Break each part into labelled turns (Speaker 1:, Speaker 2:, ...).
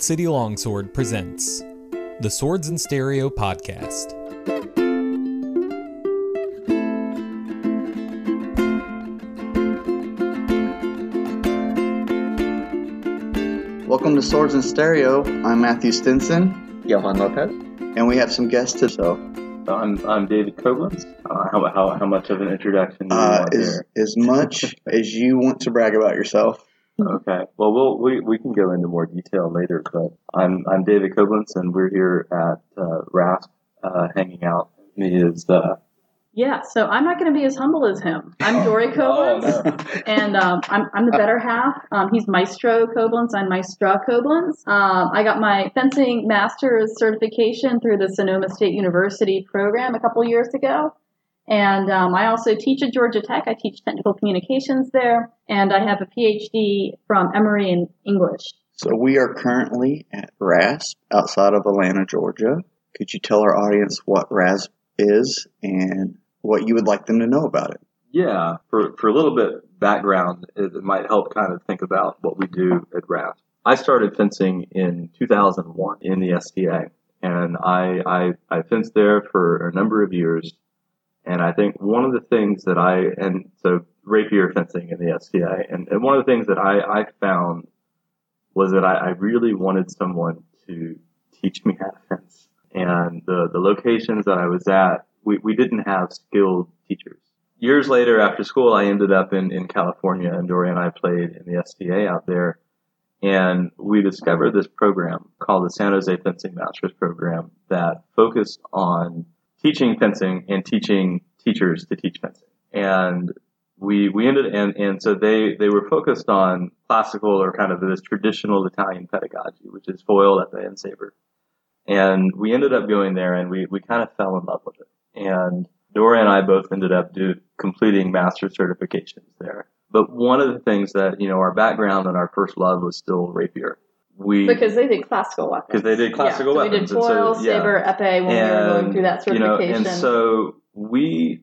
Speaker 1: Bold City Longsword presents the Swords and Stereo Podcast.
Speaker 2: Welcome to Swords and Stereo. I'm Matthew Stinson,
Speaker 3: Johan Lopez.
Speaker 2: and we have some guests today. So,
Speaker 3: I'm, I'm David Coblentz. Uh, how, how, how much of an introduction do you
Speaker 2: uh,
Speaker 3: want
Speaker 2: as,
Speaker 3: here?
Speaker 2: as much as you want to brag about yourself,
Speaker 3: Okay. Well, we'll we, we can go into more detail later, but I'm I'm David Coblentz, and we're here at uh, RASP uh, hanging out. He is uh,
Speaker 4: Yeah, so I'm not going to be as humble as him. I'm Dori
Speaker 3: oh,
Speaker 4: Coblentz, and um, I'm, I'm the better half. Um, he's Maestro Coblentz. I'm Maestra Coblentz. Um, I got my fencing master's certification through the Sonoma State University program a couple years ago. And um, I also teach at Georgia Tech. I teach technical communications there, and I have a PhD from Emory in English.
Speaker 2: so we are currently at RASP outside of Atlanta, Georgia. Could you tell our audience what RASP is and what you would like them to know about it?
Speaker 3: yeah. For for a little bit background, it, it might help kind of think about what we do at RASP. I started fencing in 2001 in the SCA, and I I, I fenced there for a number of years. And I think one of the things that I, and so rapier fencing in the SCA, and, and one of the things that I, I found was that I, I really wanted someone to teach me how to fence. And the, the locations that I was at, we, we didn't have skilled teachers. Years later, after school, I ended up in, in California, and Dori and I played in the SCA out there. And we discovered this program called the San Jose Fencing Masters Program that focused on teaching fencing and teaching teachers to teach fencing. And we we ended and and so they they were focused on classical or kind of this traditional Italian pedagogy, which is foil, the end saber. And we ended up going there, and we we kind of fell in love with it. And Dori and I both ended up do completing master certifications there. But one of the things that you know our background and our first love was still rapier. We
Speaker 4: Because they did classical weapons
Speaker 3: because they did classical
Speaker 4: yeah, so
Speaker 3: weapons,
Speaker 4: We
Speaker 3: and
Speaker 4: did
Speaker 3: so,
Speaker 4: foil,
Speaker 3: yeah.
Speaker 4: saber, epee when we were going through that
Speaker 3: you know,
Speaker 4: certification.
Speaker 3: and so we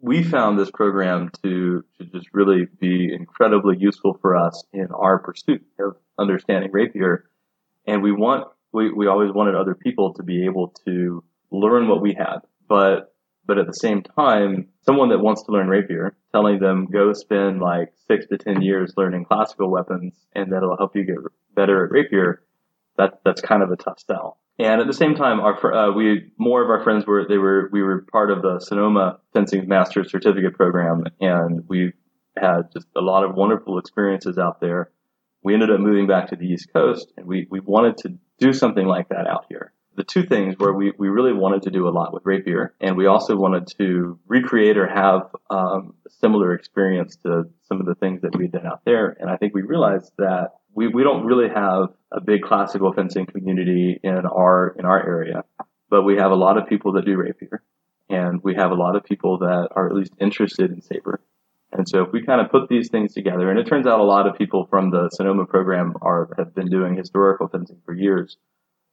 Speaker 3: we found this program to to just really be incredibly useful for us in our pursuit of understanding rapier, and we want we, we always wanted other people to be able to learn what we had, but but at the same time, someone that wants to learn rapier, telling them go spend like six to ten years learning classical weapons, and that'll help you get better at rapier. That that's kind of a tough sell. And at the same time, our uh, we more of our friends were they were we were part of the Sonoma Fencing Master Certificate Program, and we had just a lot of wonderful experiences out there. We ended up moving back to the East Coast, and we we wanted to do something like that out here. The two things where we, we really wanted to do a lot with rapier, and we also wanted to recreate or have um, a similar experience to some of the things that we did out there. And I think we realized that we, we don't really have a big classical fencing community in our in our area, but we have a lot of people that do rapier, and we have a lot of people that are at least interested in saber. And so if we kind of put these things together, and it turns out a lot of people from the Sonoma program are have been doing historical fencing for years.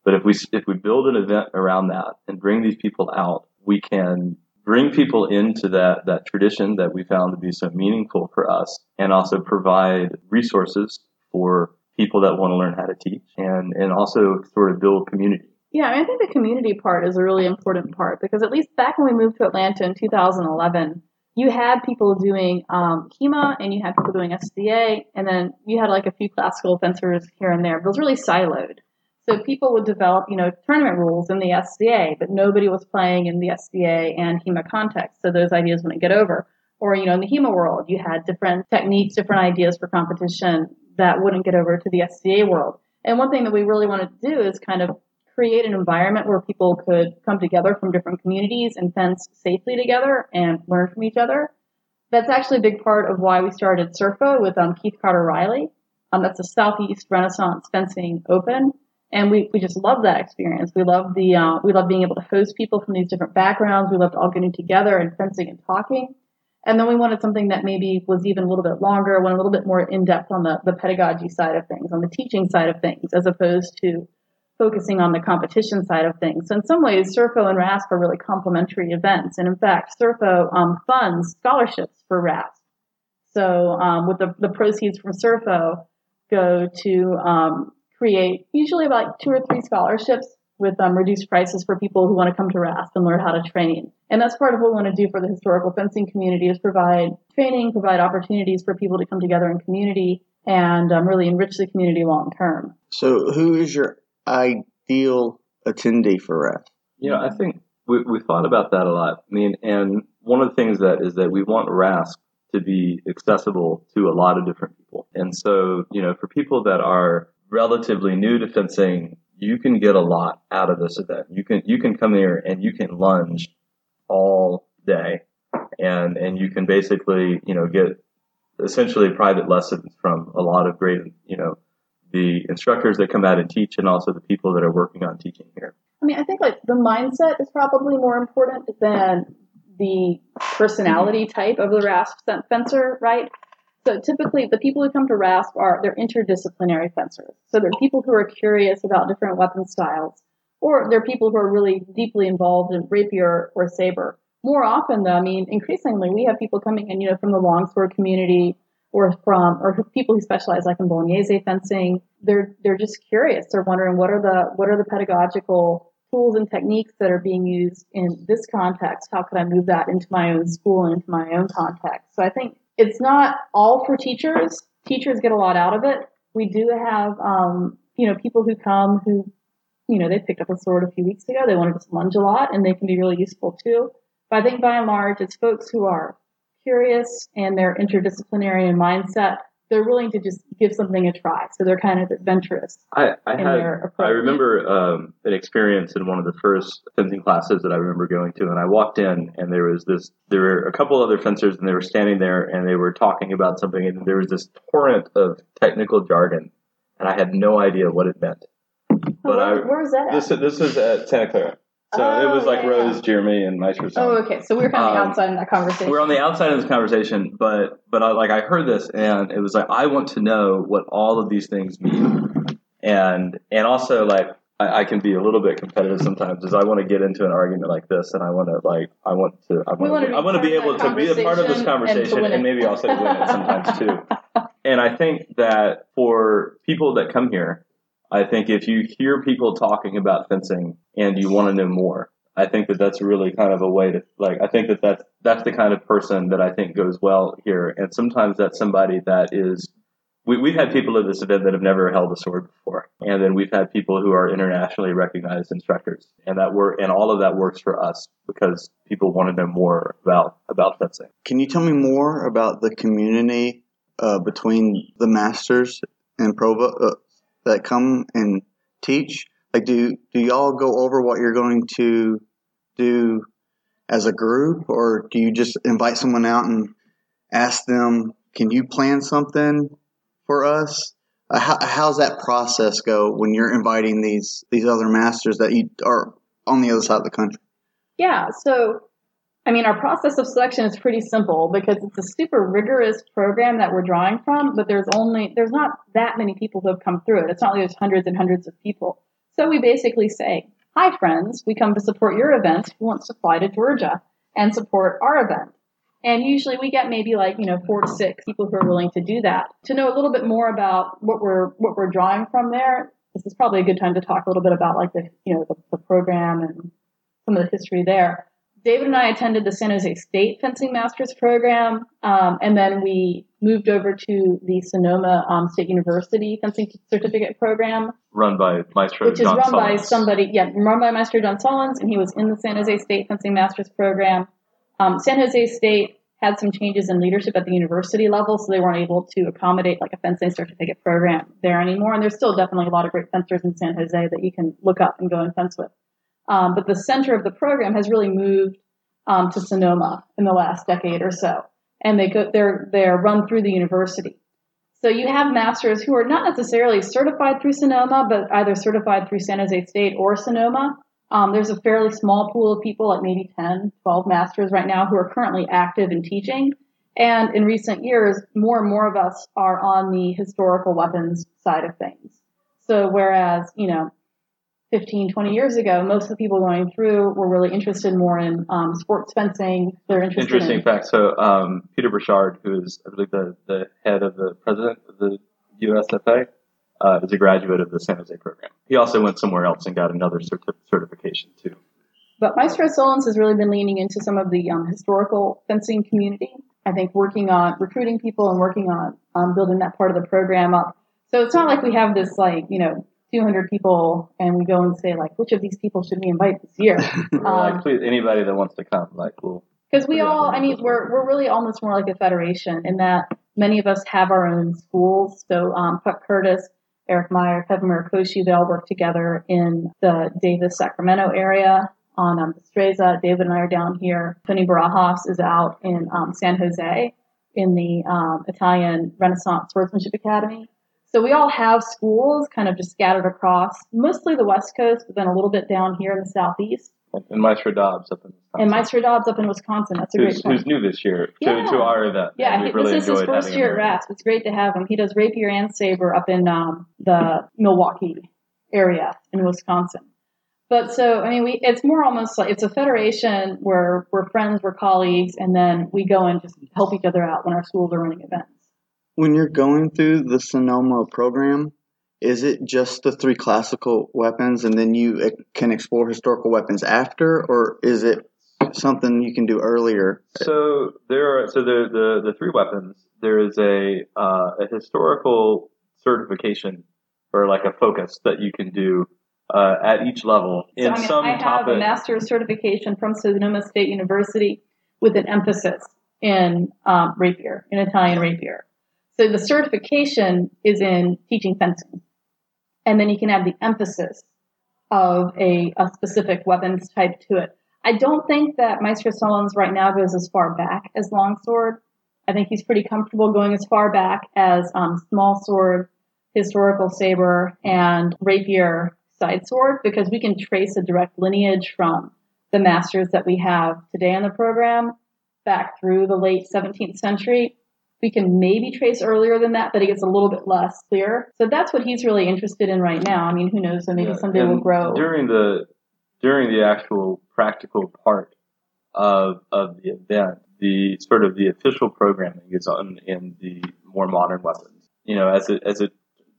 Speaker 3: But if we if we build an event around that and bring these people out, we can bring people into that that tradition that we found to be so meaningful for us, and also provide resources for people that want to learn how to teach, and and also sort of build community.
Speaker 4: Yeah, I, mean, I think the community part is a really important part because at least back when we moved to Atlanta in 2011, you had people doing um, HEMA and you had people doing SCA, and then you had like a few classical fencers here and there, but it was really siloed. So people would develop, you know, tournament rules in the SCA, but nobody was playing in the SCA and HEMA context, so those ideas wouldn't get over. Or, you know, in the HEMA world, you had different techniques, different ideas for competition that wouldn't get over to the SCA world. And one thing that we really wanted to do is kind of create an environment where people could come together from different communities and fence safely together and learn from each other. That's actually a big part of why we started SERFO with um, Keith Carter Riley. Um, that's a Southeast Renaissance Fencing Open, and we, we just love that experience. We love the uh, we love being able to host people from these different backgrounds. We loved all getting together and fencing and talking. And then we wanted something that maybe was even a little bit longer, went a little bit more in depth on the, the pedagogy side of things, on the teaching side of things, as opposed to focusing on the competition side of things. So in some ways, SERFO and RASP are really complementary events. And in fact, SERFO um, funds scholarships for RASP. So um, with the, the proceeds from SERFO go to um, create usually about two or three scholarships with um, reduced prices for people who want to come to RASP and learn how to train. And that's part of what we want to do for the historical fencing community is provide training, provide opportunities for people to come together in community and um, really enrich the community long term.
Speaker 2: So, who is your ideal attendee for RASP?
Speaker 3: You know, I think we, we thought about that a lot. I mean, and one of the things that is that we want RASP to be accessible to a lot of different people. And so, you know, for people that are relatively new to fencing, you can get a lot out of this event. You can you can come here and you can lunge all day, and and you can basically you know get essentially private lessons from a lot of great you know the instructors that come out and teach, and also the people that are working on teaching here.
Speaker 4: I mean, I think like the mindset is probably more important than the personality type of the RASP fencer, right? So typically, the people who come to RASP are they're interdisciplinary fencers. So they're people who are curious about different weapon styles, or they're people who are really deeply involved in rapier or saber. More often, though, I mean, increasingly, we have people coming in, you know, from the longsword community, or from or people who specialize like in Bolognese fencing. They're they're just curious. They're wondering what are the what are the pedagogical tools and techniques that are being used in this context. How could I move that into my own school and into my own context? So I think it's not all for teachers. Teachers get a lot out of it. We do have, um, you know, people who come who, you know, they picked up a sword a few weeks ago. They wanted to just lunge a lot, and they can be really useful too. But I think by and large, it's folks who are curious and they're interdisciplinary in mindset they're willing to just give something a try. So they're kind of adventurous.
Speaker 3: I, I had, I remember um, an experience in one of the first fencing classes that I remember going to, and I walked in, and there was this. There were a couple other fencers, and they were standing there, and they were talking about something, and there was this torrent of technical jargon, and I had no idea what it meant.
Speaker 4: But where, I, where is that?
Speaker 3: At? This this is at Santa Clara. So oh, it was like yeah, Rose, yeah. Jeremy, and Maestro.
Speaker 4: Oh, okay. So we were kind of um, outside in that conversation.
Speaker 3: We're on the outside of this conversation, but but I, like I heard this, and it was like I want to know what all of these things mean, and and also like I, I can be a little bit competitive sometimes, is I want to get into an argument like this, and I want to like I want to I want, to, I want to be able to be a part of this conversation, and, and maybe also win it sometimes too. and I think that for people that come here I think if you hear people talking about fencing and you want to know more, I think that that's really kind of a way to like. I think that that's that's the kind of person that I think goes well here, and sometimes that's somebody that is. We, we've had people at this event that have never held a sword before, and then we've had people who are internationally recognized instructors, and that work and all of that works for us because people want to know more about about fencing.
Speaker 2: Can you tell me more about the community uh, between the masters and provo uh, that come and teach? Like, do do y'all go over what you're going to do as a group, or do you just invite someone out and ask them, "Can you plan something for us?" Uh, how, how's that process go when you're inviting these these other masters that you are on the other side of the country?
Speaker 4: Yeah, so I mean, our process of selection is pretty simple because it's a super rigorous program that we're drawing from, but there's only, there's not that many people who have come through it. It's not like there's hundreds and hundreds of people. So we basically say, hi friends, we come to support your event. Who wants to fly to Georgia and support our event? And usually we get maybe like, you know, four to six people who are willing to do that. To know a little bit more about what we're, what we're drawing from there, this is probably a good time to talk a little bit about like the, you know, the, the program and some of the history there. David and I attended the San Jose State Fencing Masters program, um, and then we moved over to the Sonoma um, State University Fencing Certificate program,
Speaker 3: run by Maestro
Speaker 4: which
Speaker 3: John
Speaker 4: is run by somebody, yeah, run by Maestro John Sullins, and he was in the San Jose State Fencing Masters program. Um, San Jose State had some changes in leadership at the university level, so they weren't able to accommodate like a fencing certificate program there anymore. And there's still definitely a lot of great fencers in San Jose that you can look up and go and fence with. Um, but the center of the program has really moved um, to Sonoma in the last decade or so, and they go they're they're run through the university. So you have masters who are not necessarily certified through Sonoma, but either certified through San Jose State or Sonoma. Um, there's a fairly small pool of people, like maybe 10, 12 masters right now, who are currently active in teaching. And in recent years, more and more of us are on the historical weapons side of things. So whereas, you know, 15, 20 years ago, most of the people going through were really interested more in um, sports fencing. They're interested
Speaker 3: Interesting
Speaker 4: in,
Speaker 3: fact. So um, Peter Burchard, who is, I believe, the, the head of the president of the USFA, uh, is a graduate of the San Jose program. He also went somewhere else and got another certi- certification too.
Speaker 4: But Maestro Sullins has really been leaning into some of the um, historical fencing community. I think working on recruiting people and working on um, building that part of the program up. So it's not like we have this like you know 200 people and we go and say like which of these people should we invite this year?
Speaker 3: We're like,
Speaker 4: Um,
Speaker 3: please, anybody that wants to come, like, we'll
Speaker 4: Because we all, I mean, we're we're really almost more like a federation in that many of us have our own schools. So um, Puck Curtis, Eric Meyer, Kevin Murakoshi, they all work together in the Davis, Sacramento area on um, Estreza. David and I are down here. Tony Barajas is out in um, San Jose in the um, Italian Renaissance Swordsmanship Academy. So we all have schools kind of just scattered across mostly the West Coast, but then a little bit down here in the Southeast.
Speaker 3: and Maestro Dobbs up in Wisconsin,
Speaker 4: And Maestro Dobbs up in Wisconsin. That's a great
Speaker 3: who's,
Speaker 4: point.
Speaker 3: who's new this year to,
Speaker 4: Yeah.
Speaker 3: to our event.
Speaker 4: Yeah, he,
Speaker 3: really
Speaker 4: this is his first year at. RASP. It's great to have him. He does rapier and saber up in um, the Milwaukee area in Wisconsin. But so I mean, we it's more almost like it's a federation where we're friends, we're colleagues, and then we go and just help each other out when our schools are running events.
Speaker 2: When you're going through the Sonoma program, is it just the three classical weapons and then you e- can explore historical weapons after, or is it something you can do earlier?
Speaker 3: So there are so the the, the three weapons. There is a uh, a historical certification or like a focus that you can do uh, at each level
Speaker 4: So
Speaker 3: in
Speaker 4: I mean,
Speaker 3: some
Speaker 4: I have
Speaker 3: topic.
Speaker 4: a master's certification from Sonoma State University with an emphasis in um, rapier, in Italian rapier. So the certification is in teaching fencing, and then you can add the emphasis of a, a specific weapons type to it. I don't think that Maestro Sullins right now goes as far back as longsword. I think he's pretty comfortable going as far back as um, small sword, historical saber, and rapier side sword because we can trace a direct lineage from the masters that we have today in the program back through the late 17th century. We can maybe trace earlier than that, but it gets a little bit less clear. So that's what he's really interested in right now. I mean, who knows? So maybe
Speaker 3: Yeah,
Speaker 4: someday we'll grow.
Speaker 3: during the during the actual practical part of of the event. The sort of the official programming is on in the more modern weapons. You know, as a as a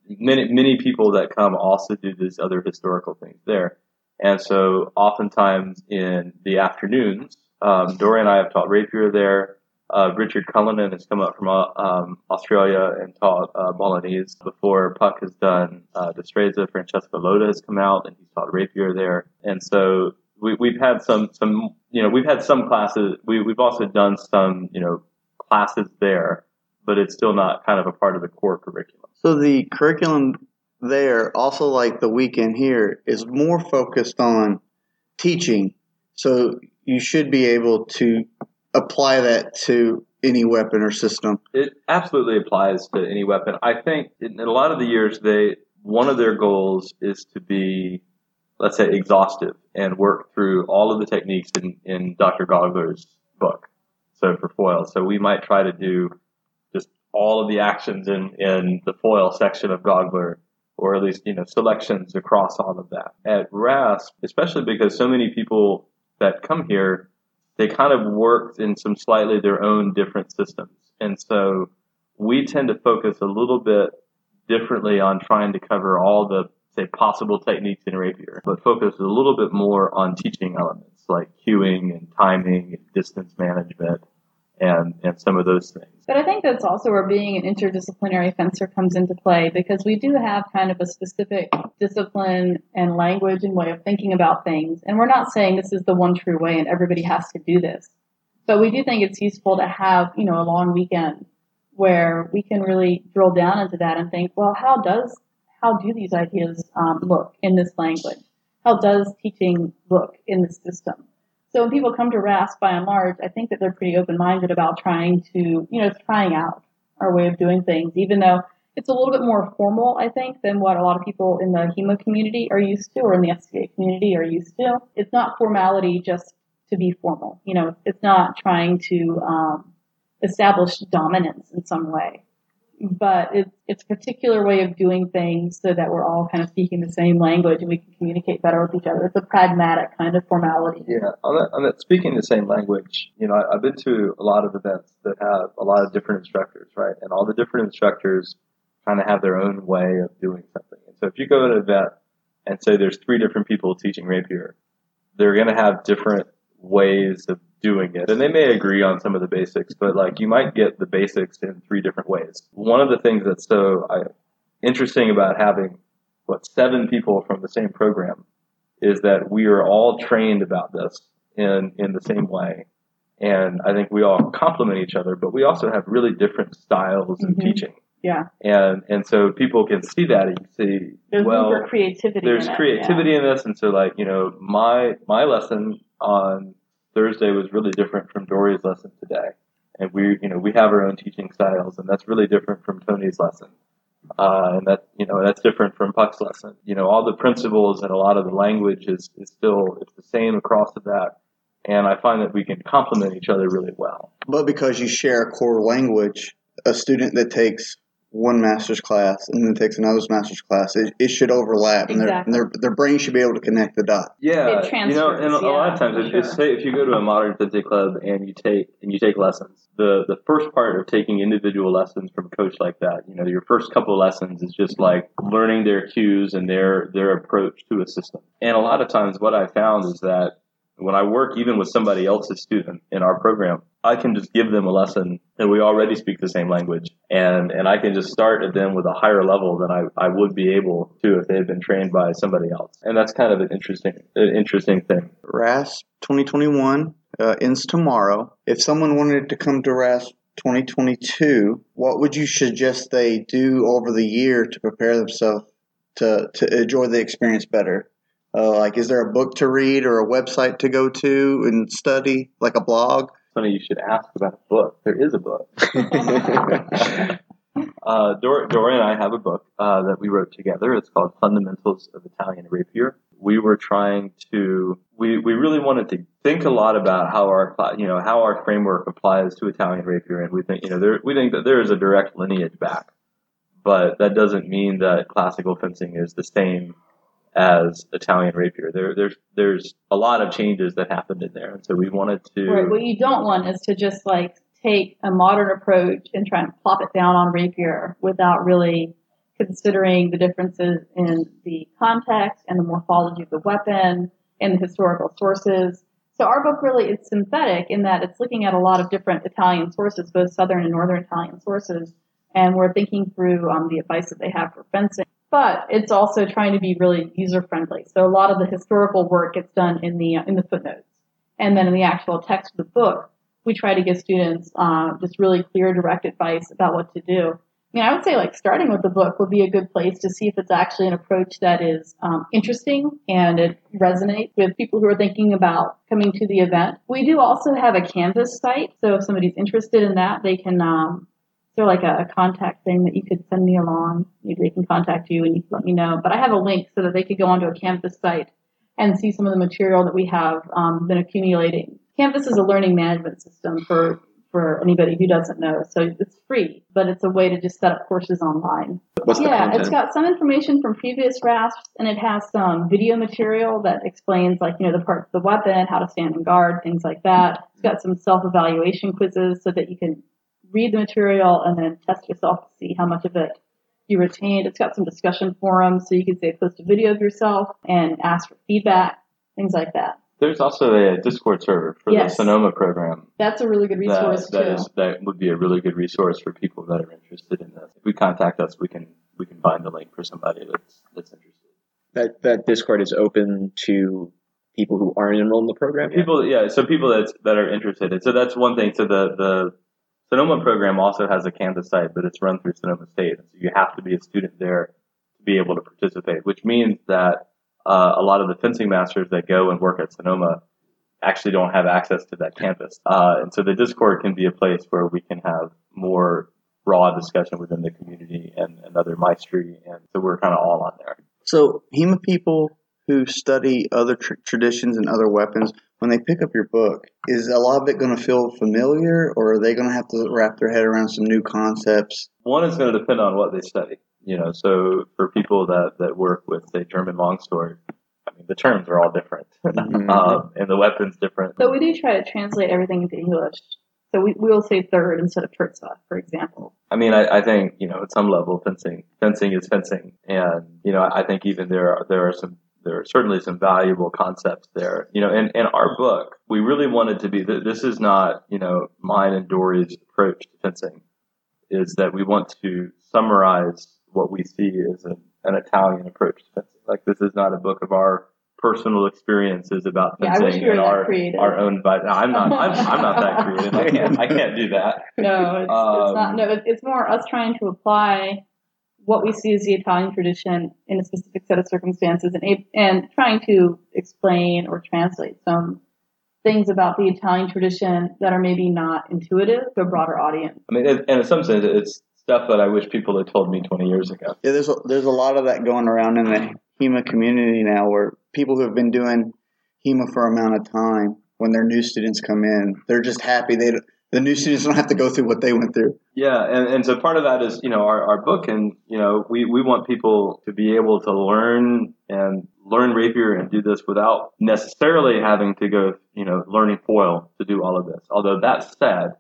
Speaker 3: many many people that come also do these other historical things there, and so oftentimes in the afternoons, um, Dori and I have taught rapier there. Uh, Richard Cullinan has come up from uh, um, Australia and taught uh, Bolognese before. Puck has done uh, Destreza. Francesco Loda has come out and he's taught rapier there. And so we, we've had some, some, you know, we've had some classes. We, we've also done some, you know, classes there, but it's still not kind of a part of the core curriculum.
Speaker 2: So the curriculum there, also like the weekend here, is more focused on teaching. So you should be able to apply that to any weapon or system.
Speaker 3: It absolutely applies to any weapon. I think in, a lot of the years, they one of their goals is to be, let's say, exhaustive and work through all of the techniques in, in Dr. Gaugler's book. So for foil, so we might try to do just all of the actions in in the foil section of Gogler, or at least you know selections across all of that. At RASP, especially because so many people that come here they kind of worked in some slightly their own different systems. And so we tend to focus a little bit differently on trying to cover all the, say, possible techniques in rapier, but focus a little bit more on teaching elements like cueing and timing and distance management and, and some of those things.
Speaker 4: But I think that's also where being an interdisciplinary fencer comes into play because we do have kind of a specific discipline and language and way of thinking about things. And we're not saying this is the one true way and everybody has to do this. But we do think it's useful to have, you know, a long weekend where we can really drill down into that and think, well, how does, how do these ideas um, look in this language? How does teaching look in this system? So when people come to RASP by and large, I think that they're pretty open-minded about trying to, you know, trying out our way of doing things, even though it's a little bit more formal, I think, than what a lot of people in the HEMA community are used to or in the SCA community are used to. It's not formality just to be formal. You know, it's not trying to um, establish dominance in some way, but it's, it's a particular way of doing things so that we're all kind of speaking the same language and we can communicate better with each other. It's a pragmatic kind of formality.
Speaker 3: Yeah, on that, on that, speaking the same language, you know, I, I've been to a lot of events that have a lot of different instructors, right? And all the different instructors kind of have their own way of doing something. And so if you go to an event and say there's three different people teaching rapier, they're going to have different ways of doing it. And they may agree on some of the basics, but like you might get the basics in three different ways. One of the things that's so I, interesting about having what seven people from the same program is that we are all trained about this in in the same way. And I think we all complement each other, but we also have really different styles
Speaker 4: Mhm.
Speaker 3: of teaching.
Speaker 4: Yeah.
Speaker 3: And and so people can see that and see
Speaker 4: There's
Speaker 3: well
Speaker 4: creativity.
Speaker 3: there's
Speaker 4: in it,
Speaker 3: creativity in this and so like you know my my lesson on thursday was really different from dori's lesson today. And we you know we have our own teaching styles and that's really different from tony's lesson. Uh, and that you know that's different from puck's lesson. You know all the principles and a lot of the language is, is still it's the same across the and i find that we can complement each other really well.
Speaker 2: But because you share a core language, a student that takes one master's class and then takes another master's class, it, it should overlap, and, their, and their their brain should be able to connect the dots.
Speaker 3: Yeah,
Speaker 4: It
Speaker 3: you know, and a,
Speaker 4: transfers,
Speaker 3: a lot of times, if, if,
Speaker 4: sure.
Speaker 3: say if you go to a modern Sensei club and you take and you take lessons, the the first part of taking individual lessons from a coach like that, you know, your first couple of lessons is just like learning their cues and their their approach to a system. And a lot of times, what I found is that when I work even with somebody else's student in our program, I can just give them a lesson and we already speak the same language and, and I can just start at them with a higher level than I, I would be able to if they had been trained by somebody else. And that's kind of an interesting, an interesting thing.
Speaker 2: RAS 2021 uh, ends tomorrow. If someone wanted to come to RAS 2022, what would you suggest they do over the year to prepare themselves to, to enjoy the experience better? Uh, like, is there a book to read or a website to go to and study, like a blog?
Speaker 3: Funny you should ask about a book. There is a book. uh, Dor- Dori and I have a book uh, that we wrote together. It's called Fundamentals of Italian Rapier. We were trying to, we, we really wanted to think a lot about how our, you know, how our framework applies to Italian rapier, and we think, you know, there, we think that there is a direct lineage back, but that doesn't mean that classical fencing is the same as Italian rapier. There, there's, there's a lot of changes that happened in there, and so we wanted to.
Speaker 4: Right. What you don't want is to just like take a modern approach and try and plop it down on rapier without really considering the differences in the context and the morphology of the weapon and the historical sources. So our book really is synthetic in that it's looking at a lot of different Italian sources, both southern and northern Italian sources, and we're thinking through um, the advice that they have for fencing. But it's also trying to be really user friendly. So a lot of the historical work gets done in the in the footnotes, and then in the actual text of the book, we try to give students uh, just really clear, direct advice about what to do. I mean, I would say like starting with the book would be a good place to see if it's actually an approach that is um, interesting and it resonates with people who are thinking about coming to the event. We do also have a Canvas site, so if somebody's interested in that, they can. Um, so like a, a contact thing that you could send me along. Maybe they can contact you and you can let me know. But I have a link so that they could go onto a Canvas site and see some of the material that we have um, been accumulating. Canvas is a learning management system for for anybody who doesn't know. So it's free, but it's a way to just set up courses online.
Speaker 5: What's
Speaker 4: yeah, it's got some information from previous rasps, and it has some video material that explains, like, you know, the parts of the weapon, how to stand and guard, things like that. It's got some self-evaluation quizzes so that you can read the material and then test yourself to see how much of it you retained. It's got some discussion forums, so you can say post a video of yourself and ask for feedback, things like that.
Speaker 3: There's also a Discord server for
Speaker 4: Yes.
Speaker 3: the Sonoma program
Speaker 4: That's a really good resource
Speaker 3: that, that,
Speaker 4: too.
Speaker 3: is, that would be a really good resource for people that are interested in this. If we contact us, we can we can find the link for somebody that's that's interested.
Speaker 5: that that Discord is open to people who aren't enrolled in the program. yet?
Speaker 3: People, yeah, so people that that are interested. And so that's one thing. So the the Sonoma program also has a Canvas site, but it's run through Sonoma State, so you have to be a student there to be able to participate. Which means that uh, a lot of the fencing masters that go and work at Sonoma actually don't have access to that campus. Uh, and so the Discord can be a place where we can have more broad discussion within the community and, and other maestri. And so we're kind of all on there.
Speaker 2: So, HEMA people who study other tr- traditions and other weapons, when they pick up your book, is a lot of it going to feel familiar, or are they going to have to wrap their head around some new concepts?
Speaker 3: One is going to depend on what they study. You know, so for people that, that work with, say, German longsword, I mean, the terms are all different,
Speaker 2: Mhm.
Speaker 3: um, and the weapons different.
Speaker 4: So we do try to translate everything into English So we we will say third instead of Terza, for example.
Speaker 3: I mean, I, I think you know at some level fencing fencing is fencing, and you know I think even there are, there are some there are certainly some valuable concepts there. You know, in, in our book, we really wanted to be this is not you know mine and Dori's approach to fencing, is that we want to summarize what we see as an, an Italian approach to fencing. Like this is not a book of our personal experiences about
Speaker 4: Yeah,
Speaker 3: fencing
Speaker 4: were
Speaker 3: and our
Speaker 4: creative.
Speaker 3: our own. But I'm not. I'm, I'm not that creative. I can't. I can't do that.
Speaker 4: No, it's, it's
Speaker 3: Um,
Speaker 4: not. No, it's more us trying to apply what we see as the Italian tradition in a specific set of circumstances, and and trying to explain or translate some things about the Italian tradition that are maybe not intuitive to a broader audience.
Speaker 3: I mean, and in some sense, it's stuff that I wish people had told me 20 years ago.
Speaker 2: Yeah, there's a, there's a lot of that going around in the HEMA community now, where people who have been doing HEMA for a amount of time, when their new students come in, they're just happy they don't- the new students don't have to go through what they went through.
Speaker 3: Yeah, and, and so part of that is, you know, our, our book, and, you know, we, we want people to be able to learn and learn rapier and do this without necessarily having to go, you know, learning foil to do all of this. Although that said,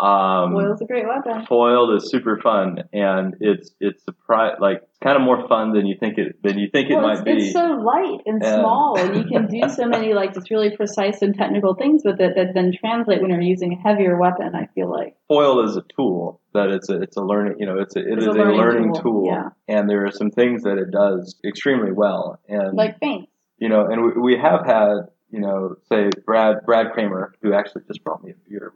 Speaker 3: um,
Speaker 4: Foil's a great weapon.
Speaker 3: foil is super fun, and it's it's surprise like it's kind of more fun than you think it than you think it might
Speaker 4: it's,
Speaker 3: be.
Speaker 4: it's so light and
Speaker 3: Yeah.
Speaker 4: small, and you can do so many like just really precise and technical things with it that then translate when you're using a heavier weapon. I feel like
Speaker 3: foil is a tool that it's a it's a learning you know it's a, it
Speaker 4: It's
Speaker 3: is
Speaker 4: a learning
Speaker 3: learning,
Speaker 4: tool,
Speaker 3: tool,
Speaker 4: yeah.
Speaker 3: and there are some things that it does extremely well and
Speaker 4: like feints.
Speaker 3: you know and we, we have had you know say Brad Brad Kramer who actually just brought me a beer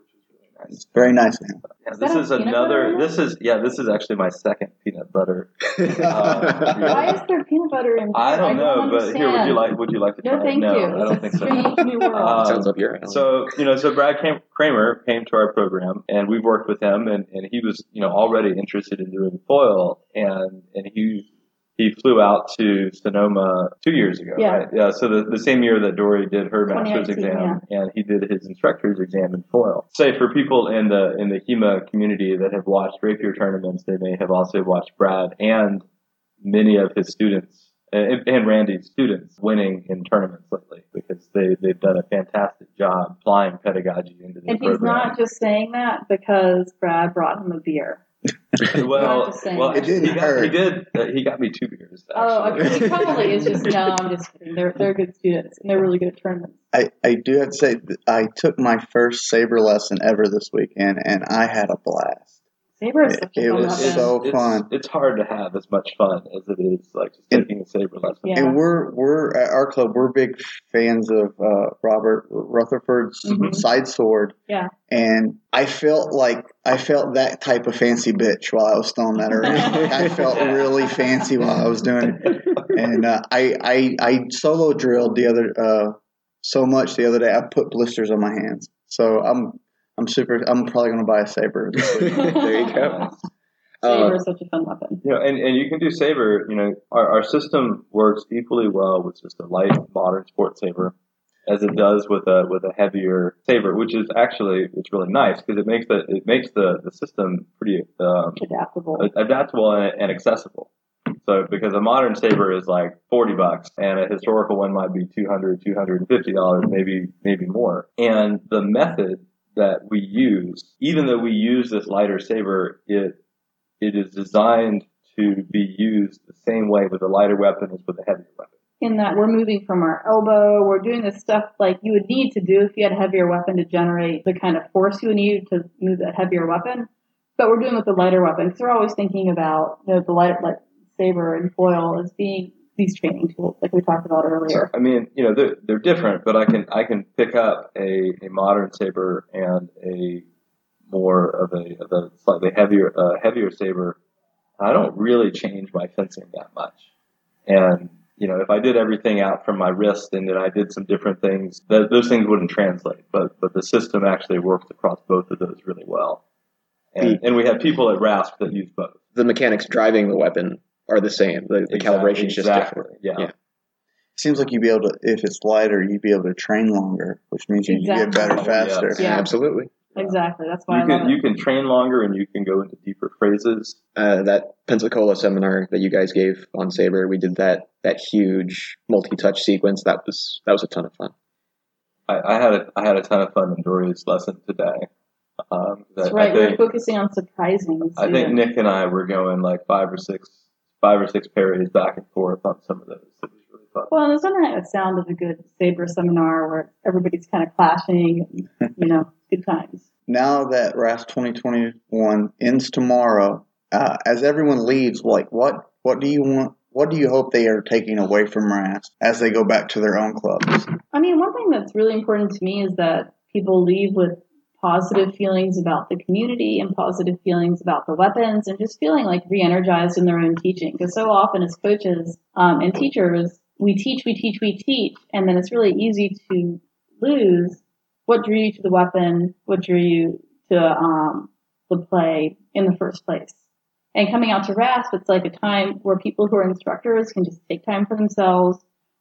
Speaker 2: It's very nice of him.
Speaker 3: yeah,
Speaker 4: Is
Speaker 3: this
Speaker 4: that
Speaker 3: is
Speaker 4: peanut butter in
Speaker 3: another this is yeah this is actually my second peanut butter
Speaker 2: Uh,
Speaker 4: Why is there peanut butter in?
Speaker 3: I don't
Speaker 4: beer?
Speaker 3: know but here would you like would you like to try
Speaker 4: No,
Speaker 3: it?
Speaker 4: thank
Speaker 3: no
Speaker 4: you.
Speaker 3: I don't think
Speaker 4: It's a
Speaker 3: so
Speaker 4: strange new world.
Speaker 3: Uh,
Speaker 5: Sounds up your alley.
Speaker 3: So, you know, so Brad Cam- Kramer came to our program and we've worked with him and, and he was, you know, already interested in doing foil and, and he, he flew out to Sonoma two years ago,
Speaker 4: Yeah.
Speaker 3: right? Yeah. So the, the same year that Dori did her master's
Speaker 4: 2019,
Speaker 3: exam and he did his instructor's exam in foil. Say for people in the, in the HEMA community that have watched rapier tournaments, they may have also watched Brad and many of his students and, and Randy's students winning in tournaments lately because they, they've done a fantastic job applying pedagogy into their
Speaker 4: and he's
Speaker 3: program.
Speaker 4: not just saying that because Brad brought him a beer.
Speaker 3: Well,
Speaker 4: not just
Speaker 3: well,
Speaker 4: that.
Speaker 2: It didn't
Speaker 3: he got,
Speaker 2: hurt.
Speaker 3: He did. Uh, he got me two beers.
Speaker 4: Oh,
Speaker 3: actually.
Speaker 4: okay. He probably is just no. I'm just kidding. They're they're good students and they're really good at tournaments.
Speaker 2: I, I do have to say, that I took my first saber lesson ever this weekend, and I had a blast.
Speaker 4: Saber is such a
Speaker 2: It was
Speaker 4: weapon.
Speaker 2: so
Speaker 3: it's,
Speaker 2: fun.
Speaker 3: It's hard to have as much fun as it is like just
Speaker 2: And-
Speaker 3: taking a saber lesson.
Speaker 4: Yeah.
Speaker 2: And we're we're at our club. We're big fans of uh, Robert Rutherford's
Speaker 4: Mhm.
Speaker 2: side sword.
Speaker 4: Yeah.
Speaker 2: And I felt like I felt that type of fancy bitch while I was throwing that around. I felt really fancy while I was doing it. And uh, I I I solo drilled the other uh, so much the other day. I put blisters on my hands. So I'm I'm super. I'm probably going to buy a saber.
Speaker 5: there you go.
Speaker 4: Saber
Speaker 5: Uh,
Speaker 4: is such a fun weapon.
Speaker 3: You know, and, and you can do saber. You know, our, our system works equally well with just a light modern sports saber as it does with a with a heavier saber, which is actually it's really nice because it makes the it makes the the system pretty um,
Speaker 4: Adaptable.
Speaker 3: adaptable and, and accessible. So because a modern saber is like 40 bucks and a historical one might be 200, 250 dollars, maybe maybe more. And the method that we use, even though we use this lighter saber, it it is designed to be used the same way with a lighter weapon as with a heavier weapon.
Speaker 4: in that we're moving from our elbow, we're doing the stuff like you would need to do if you had a heavier weapon to generate the kind of force you need to move that heavier weapon. But we're doing it with the lighter weapon because we're always thinking about you know, the light, like saber and foil as being these training tools, like we talked about earlier.
Speaker 3: I mean, you know, they're, they're different, but I can I can pick up a, a modern saber and a more of a, of a slightly heavier uh, heavier saber. I don't really change my fencing that much, and you know, if I did everything out from my wrist and then I did some different things, th- those things wouldn't translate. But but the system actually works across both of those really well, and and we have people at RASP that use both.
Speaker 5: the mechanics driving the weapon are the same. The, the
Speaker 3: Exactly,
Speaker 5: calibration is just
Speaker 3: exactly,
Speaker 5: different.
Speaker 3: yeah.
Speaker 5: Yeah.
Speaker 2: Seems like you'd be able to, if it's lighter, you'd be able to train longer, which means you get better faster.
Speaker 3: Yeah.
Speaker 4: Yeah.
Speaker 5: Absolutely.
Speaker 4: Exactly. That's why
Speaker 3: You
Speaker 4: I love
Speaker 3: can
Speaker 4: it.
Speaker 3: you can train longer and you can go into deeper phrases.
Speaker 5: Uh, that Pensacola seminar that you guys gave on Saber, we did that that huge multi-touch sequence. That was that was a ton of fun.
Speaker 3: I, I had a I had a ton of fun in Dori's lesson today. Um,
Speaker 4: That's
Speaker 3: I-
Speaker 4: right.
Speaker 3: I
Speaker 4: We're focusing on surprising.
Speaker 3: I think. Nick and I were going like five or six, five or six parries back and forth on some of those. It was really fun.
Speaker 4: Well, there's nothing like the sound of a good Saber seminar where everybody's kind of clashing. And, you know, good times.
Speaker 2: Now that RAS 2021 ends tomorrow, uh, as everyone leaves, like what what do you want? What do you hope they are taking away from RAS as they go back to their own clubs?
Speaker 4: I mean, one thing that's really important to me is that people leave with positive feelings about the community and positive feelings about the weapons and just feeling like re-energized in their own teaching. Because so often as coaches um, and teachers, we teach, we teach, we teach, and then it's really easy to lose what drew you to the weapon, what drew you to um, the play in the first place. And coming out to RASP, it's like a time where people who are instructors can just take time for themselves,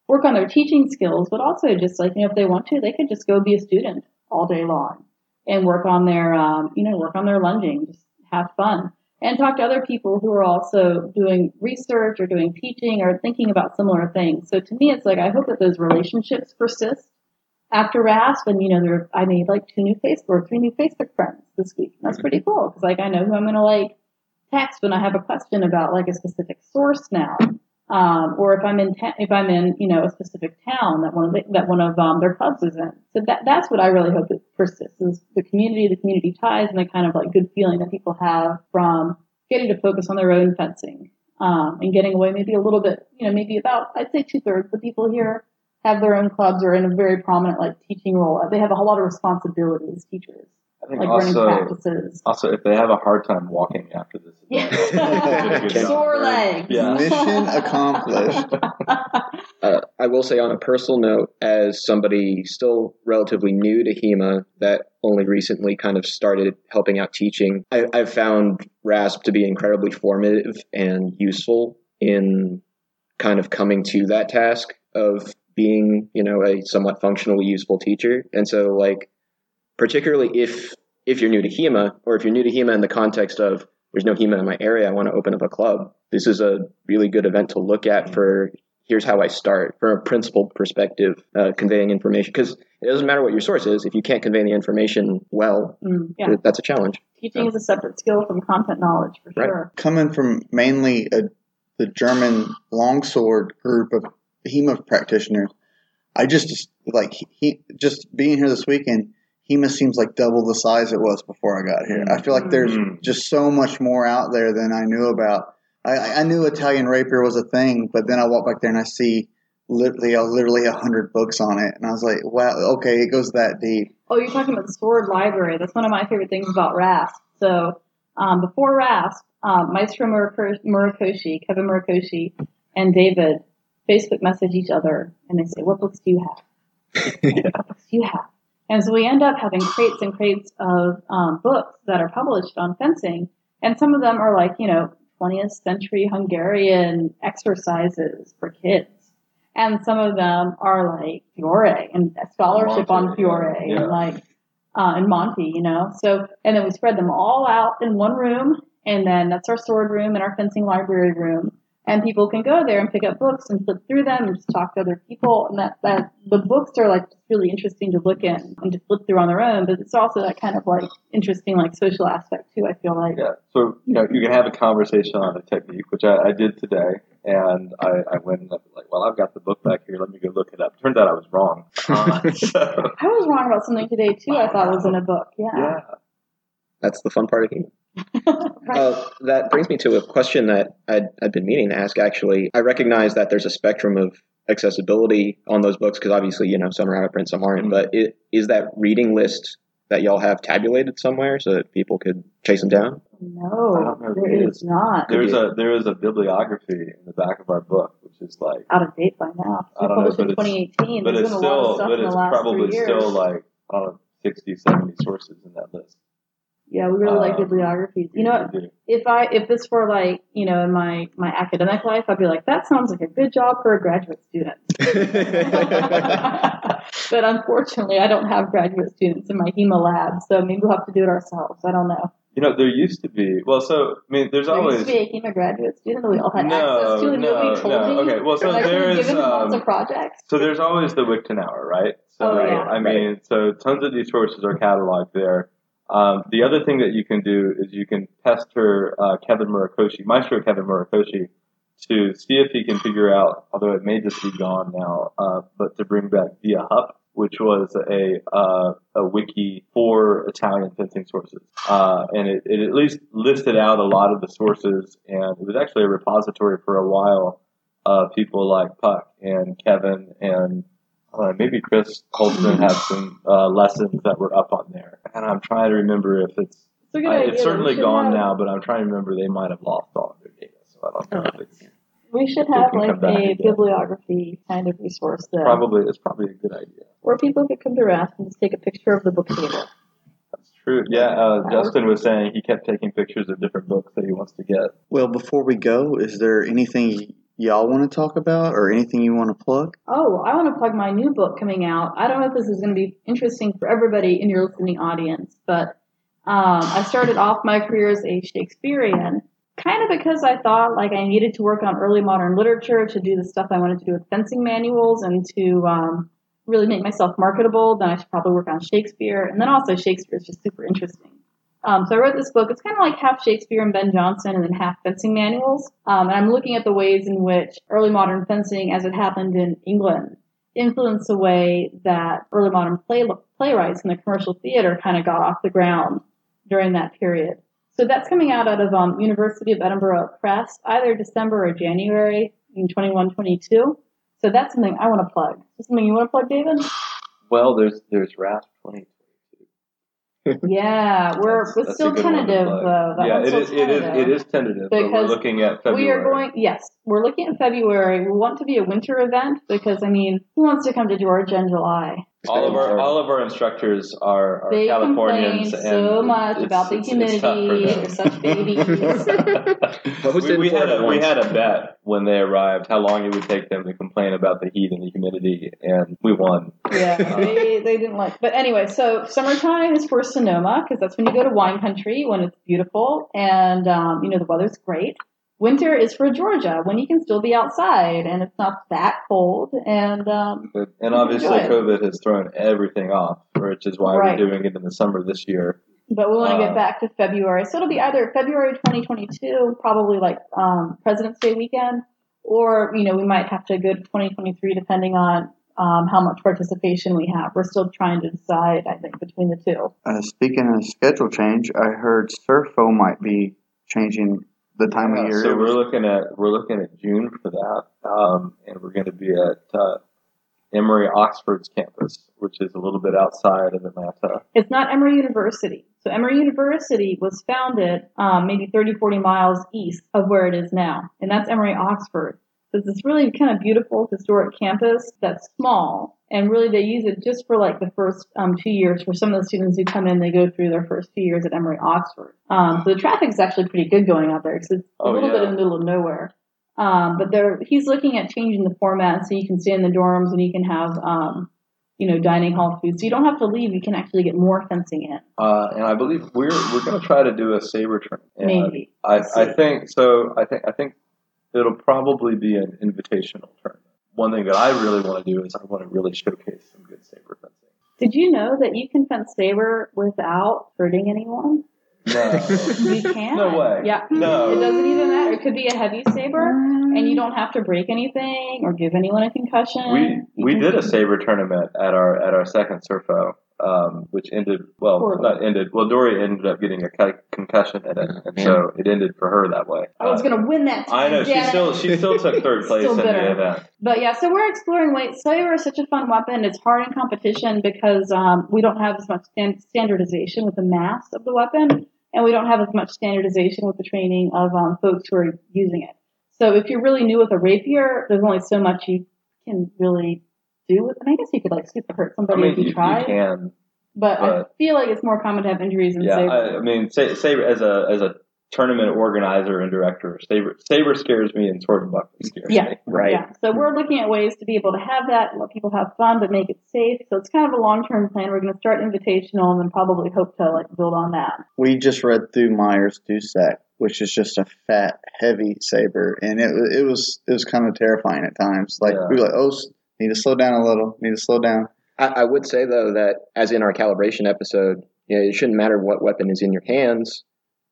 Speaker 4: work on their teaching skills, but also just like, you know, if they want to, they could just go be a student all day long and work on their, um, you know, work on their lunging, just have fun and talk to other people who are also doing research or doing teaching or thinking about similar things. So to me, it's like, I hope that those relationships persist after RASP. And, you know, there, I made like two new Facebook, three new Facebook friends this week. That's pretty cool because like I know who I'm going to like text when I have a question about like a specific source now. Um, or if I'm in, ta- if I'm in, you know, a specific town that one of the, that one of um, their clubs is in. So that that's what I really hope that persists is the community, the community ties, and the kind of like good feeling that people have from getting to focus on their own fencing um, and getting away maybe a little bit, you know, maybe about I'd say two thirds the people here have their own clubs or in a very prominent like teaching role. They have a whole lot of responsibility as teachers,
Speaker 3: I think
Speaker 4: like running
Speaker 3: also,
Speaker 4: practices.
Speaker 3: also if they have a hard time walking after this, event, they did a good
Speaker 2: Yeah.
Speaker 4: Sore legs.
Speaker 3: Yeah.
Speaker 2: Mission accomplished.
Speaker 5: Uh, I will say on a personal note, as somebody still relatively new to HEMA that only recently kind of started helping out teaching, I, I've found RASP to be incredibly formative and useful in kind of coming to that task of being, you know, a somewhat functionally useful teacher. And so, like, particularly if if you're new to HEMA, or if you're new to HEMA in the context of there's no HEMA in my area, I want to open up a club. This is a really good event to look at for here's how I start from a principled perspective, uh, conveying information. Because it doesn't matter what your source is, if you can't convey the information well,
Speaker 4: Mm, yeah.
Speaker 5: that's a challenge.
Speaker 4: Teaching is a separate skill from content knowledge for
Speaker 5: Right.
Speaker 4: sure.
Speaker 2: Coming from mainly a, the German longsword group of HEMA practitioners, I just like he just being here this weekend. HEMA seems like double the size it was before I got here. I feel like there's
Speaker 3: Mhm.
Speaker 2: just so much more out there than I knew about. I, I knew Italian rapier was a thing, but then I walk back there and I see literally, literally a hundred books on it, and I was like, "Wow, okay, it goes that deep."
Speaker 4: Oh, you're talking about the sword library. That's one of my favorite things about RASP. So um, before RASP, um, Maestro Murakoshi, Kevin Murakoshi, and David Facebook message each other, and they say, "What books do you have? What books do you have?" And so we end up having crates and crates of um, books that are published on fencing, and some of them are like you know 20th century Hungarian exercises for kids. And some of them are like Fiore and a scholarship on
Speaker 3: Monte,
Speaker 4: Fiore
Speaker 3: yeah.
Speaker 4: and like uh, and Monte, you know. So and then we spread them all out in one room, and then that's our sword room and our fencing library room. And people can go there and pick up books and flip through them and just talk to other people. And that, that the books are like just really interesting to look in and to flip through on their own. But it's also that kind of like interesting like social aspect too. I feel like.
Speaker 3: Yeah. So, you know, you can have a conversation on a technique, which I, I did today. And I, I went and I was like, well, I've got the book back here. Let me go look it up. Turns out I was wrong. Uh, so,
Speaker 4: I was wrong about something today too. I thought it was in a book. Yeah.
Speaker 3: yeah.
Speaker 5: That's the fun part of HEMA.
Speaker 4: Right.
Speaker 5: Uh, that brings me to a question that I'd, I'd been meaning to ask. Actually, I recognize that there's a spectrum of accessibility on those books because obviously, you know, some are out of print, some aren't.
Speaker 3: Mhm.
Speaker 5: But it, is that reading list that y'all have tabulated somewhere so that people could chase them down?
Speaker 4: No,
Speaker 3: don't know if
Speaker 4: there
Speaker 3: it
Speaker 4: is
Speaker 3: is.
Speaker 4: not.
Speaker 3: There's a there is a bibliography in the back of our book, which is like,
Speaker 4: out of date by now.
Speaker 3: I don't know,
Speaker 4: published in
Speaker 3: but it's-
Speaker 4: 2018.
Speaker 3: but
Speaker 4: There's
Speaker 3: it's
Speaker 4: been a lot of
Speaker 3: still, but it's probably still like, I don't know, 60, 70 sources in that list.
Speaker 4: Yeah, we really like
Speaker 3: um,
Speaker 4: bibliographies. You know, what? If I if this were like you know in my my academic life, I'd be like, that sounds like a good job for a graduate student. but unfortunately, I don't have graduate students in my HEMA lab, so maybe we'll have to do it ourselves. I don't know.
Speaker 3: You know, there used to be, well, so, I mean, there's
Speaker 4: There
Speaker 3: always,
Speaker 4: used to be a HEMA graduate student that we all had
Speaker 3: No,
Speaker 4: access to, and
Speaker 3: no,
Speaker 4: nobody told
Speaker 3: no.
Speaker 4: me.
Speaker 3: Okay, well, so
Speaker 4: like,
Speaker 3: there's,
Speaker 4: given lots
Speaker 3: um,
Speaker 4: of projects.
Speaker 3: So there's always the Wiktenauer, right? So
Speaker 4: Oh, yeah.
Speaker 3: I mean, so tons of these sources are cataloged there. Um, the other thing that you can do is you can pester uh, Kevin Murakoshi, Maestro Kevin Murakoshi, to see if he can figure out, although it may just be gone now, uh, but to bring back Via Hup, which was a uh, a wiki for Italian fencing sources, uh, and it, it at least listed out a lot of the sources, and it was actually a repository for a while of people like Puck and Kevin and uh, maybe Chris Colton had some uh, lessons that were up on there, and I'm trying to remember if it's
Speaker 4: It's,
Speaker 3: I,
Speaker 4: idea
Speaker 3: it's certainly gone
Speaker 4: have-
Speaker 3: now, but I'm trying to remember they might have lost all of their data, so I don't know if it's
Speaker 4: We should
Speaker 3: They
Speaker 4: have like a bibliography kind of resource there,
Speaker 3: probably it's probably a good idea.
Speaker 4: where people could come to us and just take a picture of the book table.
Speaker 3: That's true. Yeah, uh, Justin was saying he kept taking pictures of different books that he wants to get.
Speaker 2: Well, before we go, is there anything y- y'all want to talk about or anything you want to plug?
Speaker 4: Oh, I want to plug my new book coming out. I don't know if this is going to be interesting for everybody in your listening audience, but um, I started off my career as a Shakespearean, kind of because I thought like I needed to work on early modern literature to do the stuff I wanted to do with fencing manuals and to um, really make myself marketable. Then I should probably work on Shakespeare, and then also Shakespeare is just super interesting. Um, so I wrote this book. It's kind of like half Shakespeare and Ben Jonson, and then half fencing manuals. Um, and I'm looking at the ways in which early modern fencing, as it happened in England, influenced the way that early modern play, playwrights in the commercial theater kind of got off the ground during that period. So that's coming out out of um, University of Edinburgh Press, either December or January in 21, 22. So that's something I want to plug. Is something you want to plug, David?
Speaker 3: Well, there's there's RASP 2022.
Speaker 4: Yeah, we're,
Speaker 3: That's-
Speaker 4: we're
Speaker 3: that's
Speaker 4: still
Speaker 3: good one to
Speaker 4: tentative. Uh, that
Speaker 3: yeah, it is, it is
Speaker 4: tentative.
Speaker 3: it is tentative, but we're looking at February.
Speaker 4: We are going, yes, we're looking at February. We want to be a winter event because, I mean, who wants to come to Georgia in July?
Speaker 3: All of our all of our instructors are, are
Speaker 4: They complain
Speaker 3: Californians
Speaker 4: so
Speaker 3: and
Speaker 4: much about the
Speaker 3: it's- it's tough for
Speaker 4: humidity.
Speaker 3: them.
Speaker 4: They're such babies.
Speaker 3: We, we had
Speaker 5: Florida
Speaker 3: a we had a bet when they arrived how long it would take them to complain about the heat and the humidity, and we won.
Speaker 4: yeah, they, they didn't like. But anyway, so summertime is for Sonoma because that's when you go to wine country when it's beautiful and um, you know the weather's great. Winter is for Georgia when you can still be outside and it's not that cold and um,
Speaker 3: But, and obviously,
Speaker 4: Enjoy.
Speaker 3: COVID has thrown everything off, which is why
Speaker 4: Right.
Speaker 3: we're doing it in the summer this year.
Speaker 4: But we want to
Speaker 3: Uh,
Speaker 4: get back to February. So it'll be either February 2022, probably like um, President's Day weekend, or, you know, we might have to go to 2023 depending on um, how much participation we have. We're still trying to decide, I think, between the two.
Speaker 2: Uh, speaking of schedule change, I heard SERFO might be changing the time
Speaker 3: Yeah,
Speaker 2: of year.
Speaker 3: So we're looking at we're looking at June for that, um, and we're going to be at uh, Emory Oxford's campus, which is a little bit outside of Atlanta.
Speaker 4: It's not Emory University. So Emory University was founded um, maybe 30, 40 miles east of where it is now, and that's Emory Oxford. So it's this really kind of beautiful historic campus that's small, and really they use it just for like the first um, two years. For some of the students who come in, they go through their first two years at Emory Oxford. Um, so the traffic is actually pretty good going out there because it's a
Speaker 3: Oh,
Speaker 4: little bit in the middle of nowhere. Um, but there, he's looking at changing the format so you can stay in the dorms and you can have, um, you know, dining hall food. So you don't have to leave. You can actually get more fencing in.
Speaker 3: Uh, and I believe we're we're going to try to do a saber turn. And
Speaker 4: Maybe.
Speaker 3: I,
Speaker 4: We'll.
Speaker 3: I think so. I think I think it'll probably be an invitational tournament. One thing that I really want to do is I want to really showcase some good saber fencing.
Speaker 4: Did you know that you can fence saber without hurting anyone?
Speaker 3: No,
Speaker 4: You can.
Speaker 3: No way.
Speaker 4: Yeah.
Speaker 3: No.
Speaker 4: It doesn't even matter. It could be a heavy saber, and you don't have to break anything or give anyone a concussion.
Speaker 3: we
Speaker 4: You
Speaker 3: we did a saber tournament at our at our second SERFO, um, which ended well,
Speaker 4: Poorly.
Speaker 3: not ended. Well, Dori ended up getting a co- concussion in it, and so it ended for her that way.
Speaker 4: I was
Speaker 3: Uh,
Speaker 4: gonna win that.
Speaker 3: I know she still she still took third place
Speaker 4: Still
Speaker 3: in
Speaker 4: bitter.
Speaker 3: the event.
Speaker 4: But yeah, so we're exploring weight. Saber is such a fun weapon. It's hard in competition because um, we don't have as much stand- standardization with the mass of the weapon, and we don't have as much standardization with the training of um, folks who are using it. So if you're really new with a rapier, there's only so much you can really do with. And I guess you could like super hurt
Speaker 3: I
Speaker 4: somebody
Speaker 3: mean,
Speaker 4: if you,
Speaker 3: you, you
Speaker 4: try.
Speaker 3: can.
Speaker 4: But I feel like it's more common to have injuries in
Speaker 3: Yeah,
Speaker 4: saber.
Speaker 3: I, I mean, say, saber as a as a tournament organizer and director, saber saber scares me, and sword and buckler scares
Speaker 4: Yeah.
Speaker 3: me.
Speaker 5: Right.
Speaker 4: Yeah. So we're looking at ways to be able to have that, let people have fun, but make it safe. So it's kind of a long term plan. We're going to start invitational and then probably hope to like build on that.
Speaker 2: we just read through Meyer's Dussack, which is just a fat, heavy saber, and it it was it was kind of terrifying at times. Like
Speaker 3: Yeah.
Speaker 2: we were like, oh, s- need to slow down a little, need to slow down.
Speaker 5: I, I would say though that as in our calibration episode, You know, it shouldn't matter what weapon is in your hands.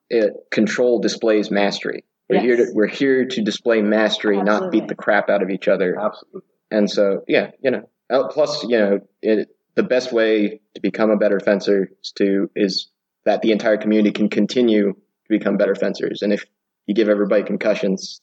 Speaker 5: It control displays mastery. We're here to we're here to display mastery, not beat the crap out of each other.
Speaker 3: Absolutely.
Speaker 5: And so, yeah, you know, uh, plus, you know, it, the best way to become a better fencer is to is that the entire community can continue to become better fencers. And if you give everybody concussions,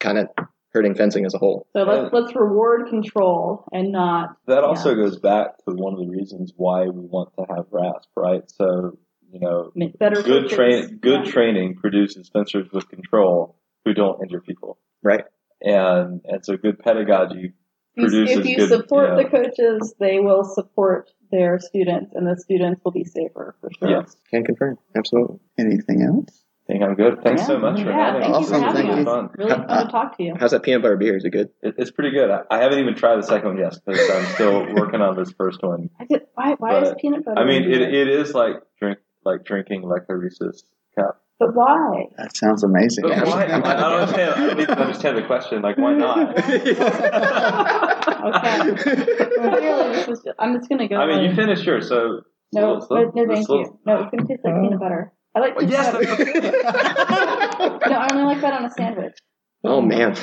Speaker 5: kind of hurting fencing as a whole.
Speaker 4: So let's let's reward control and not
Speaker 3: That also
Speaker 4: Yeah.
Speaker 3: goes back to one of the reasons why we want to have RASP, right? So, you know,
Speaker 4: make better
Speaker 3: good train good
Speaker 4: Yeah.
Speaker 3: training produces fencers with control who don't injure people.
Speaker 5: Right.
Speaker 3: And and so good pedagogy
Speaker 4: If you-
Speaker 3: produces
Speaker 4: if you
Speaker 3: good
Speaker 4: support
Speaker 3: yeah.
Speaker 4: the coaches, they will support their students, and the students will be safer for sure.
Speaker 3: Yes.
Speaker 5: Can confirm. Absolutely.
Speaker 2: Anything else?
Speaker 3: I think I'm good. Thanks
Speaker 4: Yeah.
Speaker 3: so much for
Speaker 4: yeah,
Speaker 3: having
Speaker 4: thank
Speaker 3: us.
Speaker 4: you for
Speaker 2: Awesome,
Speaker 4: having
Speaker 2: thank
Speaker 4: us.
Speaker 2: you.
Speaker 3: Fun.
Speaker 4: Really fun to talk to you.
Speaker 5: How's that peanut butter beer? Is it good?
Speaker 3: It, it's pretty good. I, I haven't even tried the second one yet because I'm still working on this first one.
Speaker 4: I did, why why is peanut butter?
Speaker 3: I mean, it, it is like drink like drinking like a Reese's cup.
Speaker 4: but why?
Speaker 2: That sounds amazing.
Speaker 3: But why? I, I don't understand. I need to understand the question. Like, why not?
Speaker 4: Okay. Clearly. I'm just gonna go.
Speaker 3: I mean, you finished yours, so
Speaker 4: No,
Speaker 3: let's-
Speaker 4: no, thank
Speaker 3: let's-
Speaker 4: you. No, it's gonna taste like peanut butter. I like.
Speaker 3: Well, yes,
Speaker 4: peanut butter. no, I only like that on a sandwich.
Speaker 5: oh man.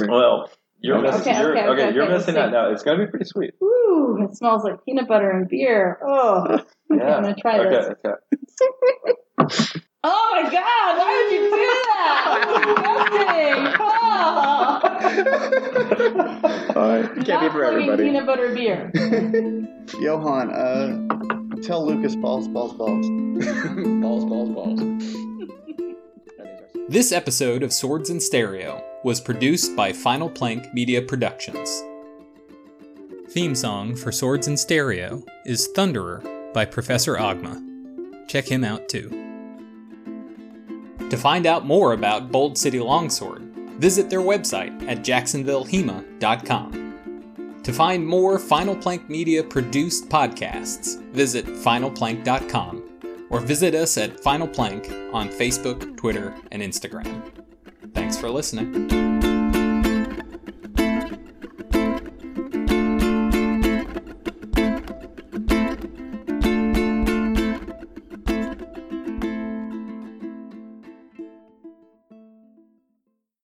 Speaker 3: Well, you're
Speaker 5: Okay,
Speaker 3: missing.
Speaker 4: okay,
Speaker 3: you're,
Speaker 4: okay,
Speaker 3: okay,
Speaker 4: okay,
Speaker 3: you're
Speaker 4: okay,
Speaker 3: missing
Speaker 4: let's
Speaker 3: that now. It's gonna be pretty sweet.
Speaker 4: Ooh, it smells like peanut butter and beer. Oh,
Speaker 3: Yeah.
Speaker 4: I'm gonna try
Speaker 3: okay,
Speaker 4: this.
Speaker 3: Okay.
Speaker 4: Oh my god, why would you do that? Disgusting. Oh.
Speaker 2: All right.
Speaker 5: It can't be for everybody.
Speaker 4: Peanut butter beer.
Speaker 2: Johan, uh, tell Lucas balls, balls, balls.
Speaker 5: balls, balls, balls.
Speaker 1: This episode of Swords in Stereo was produced by Final Plank Media Productions. Theme song for Swords in Stereo is Thunderer by Professor Agma. Check him out too. To find out more about Bold City Longsword, visit their website at jacksonvillehema.com. To find more Final Plank Media produced podcasts, visit finalplank.com or visit us at Final Plank on Facebook, Twitter, and Instagram. Thanks for listening.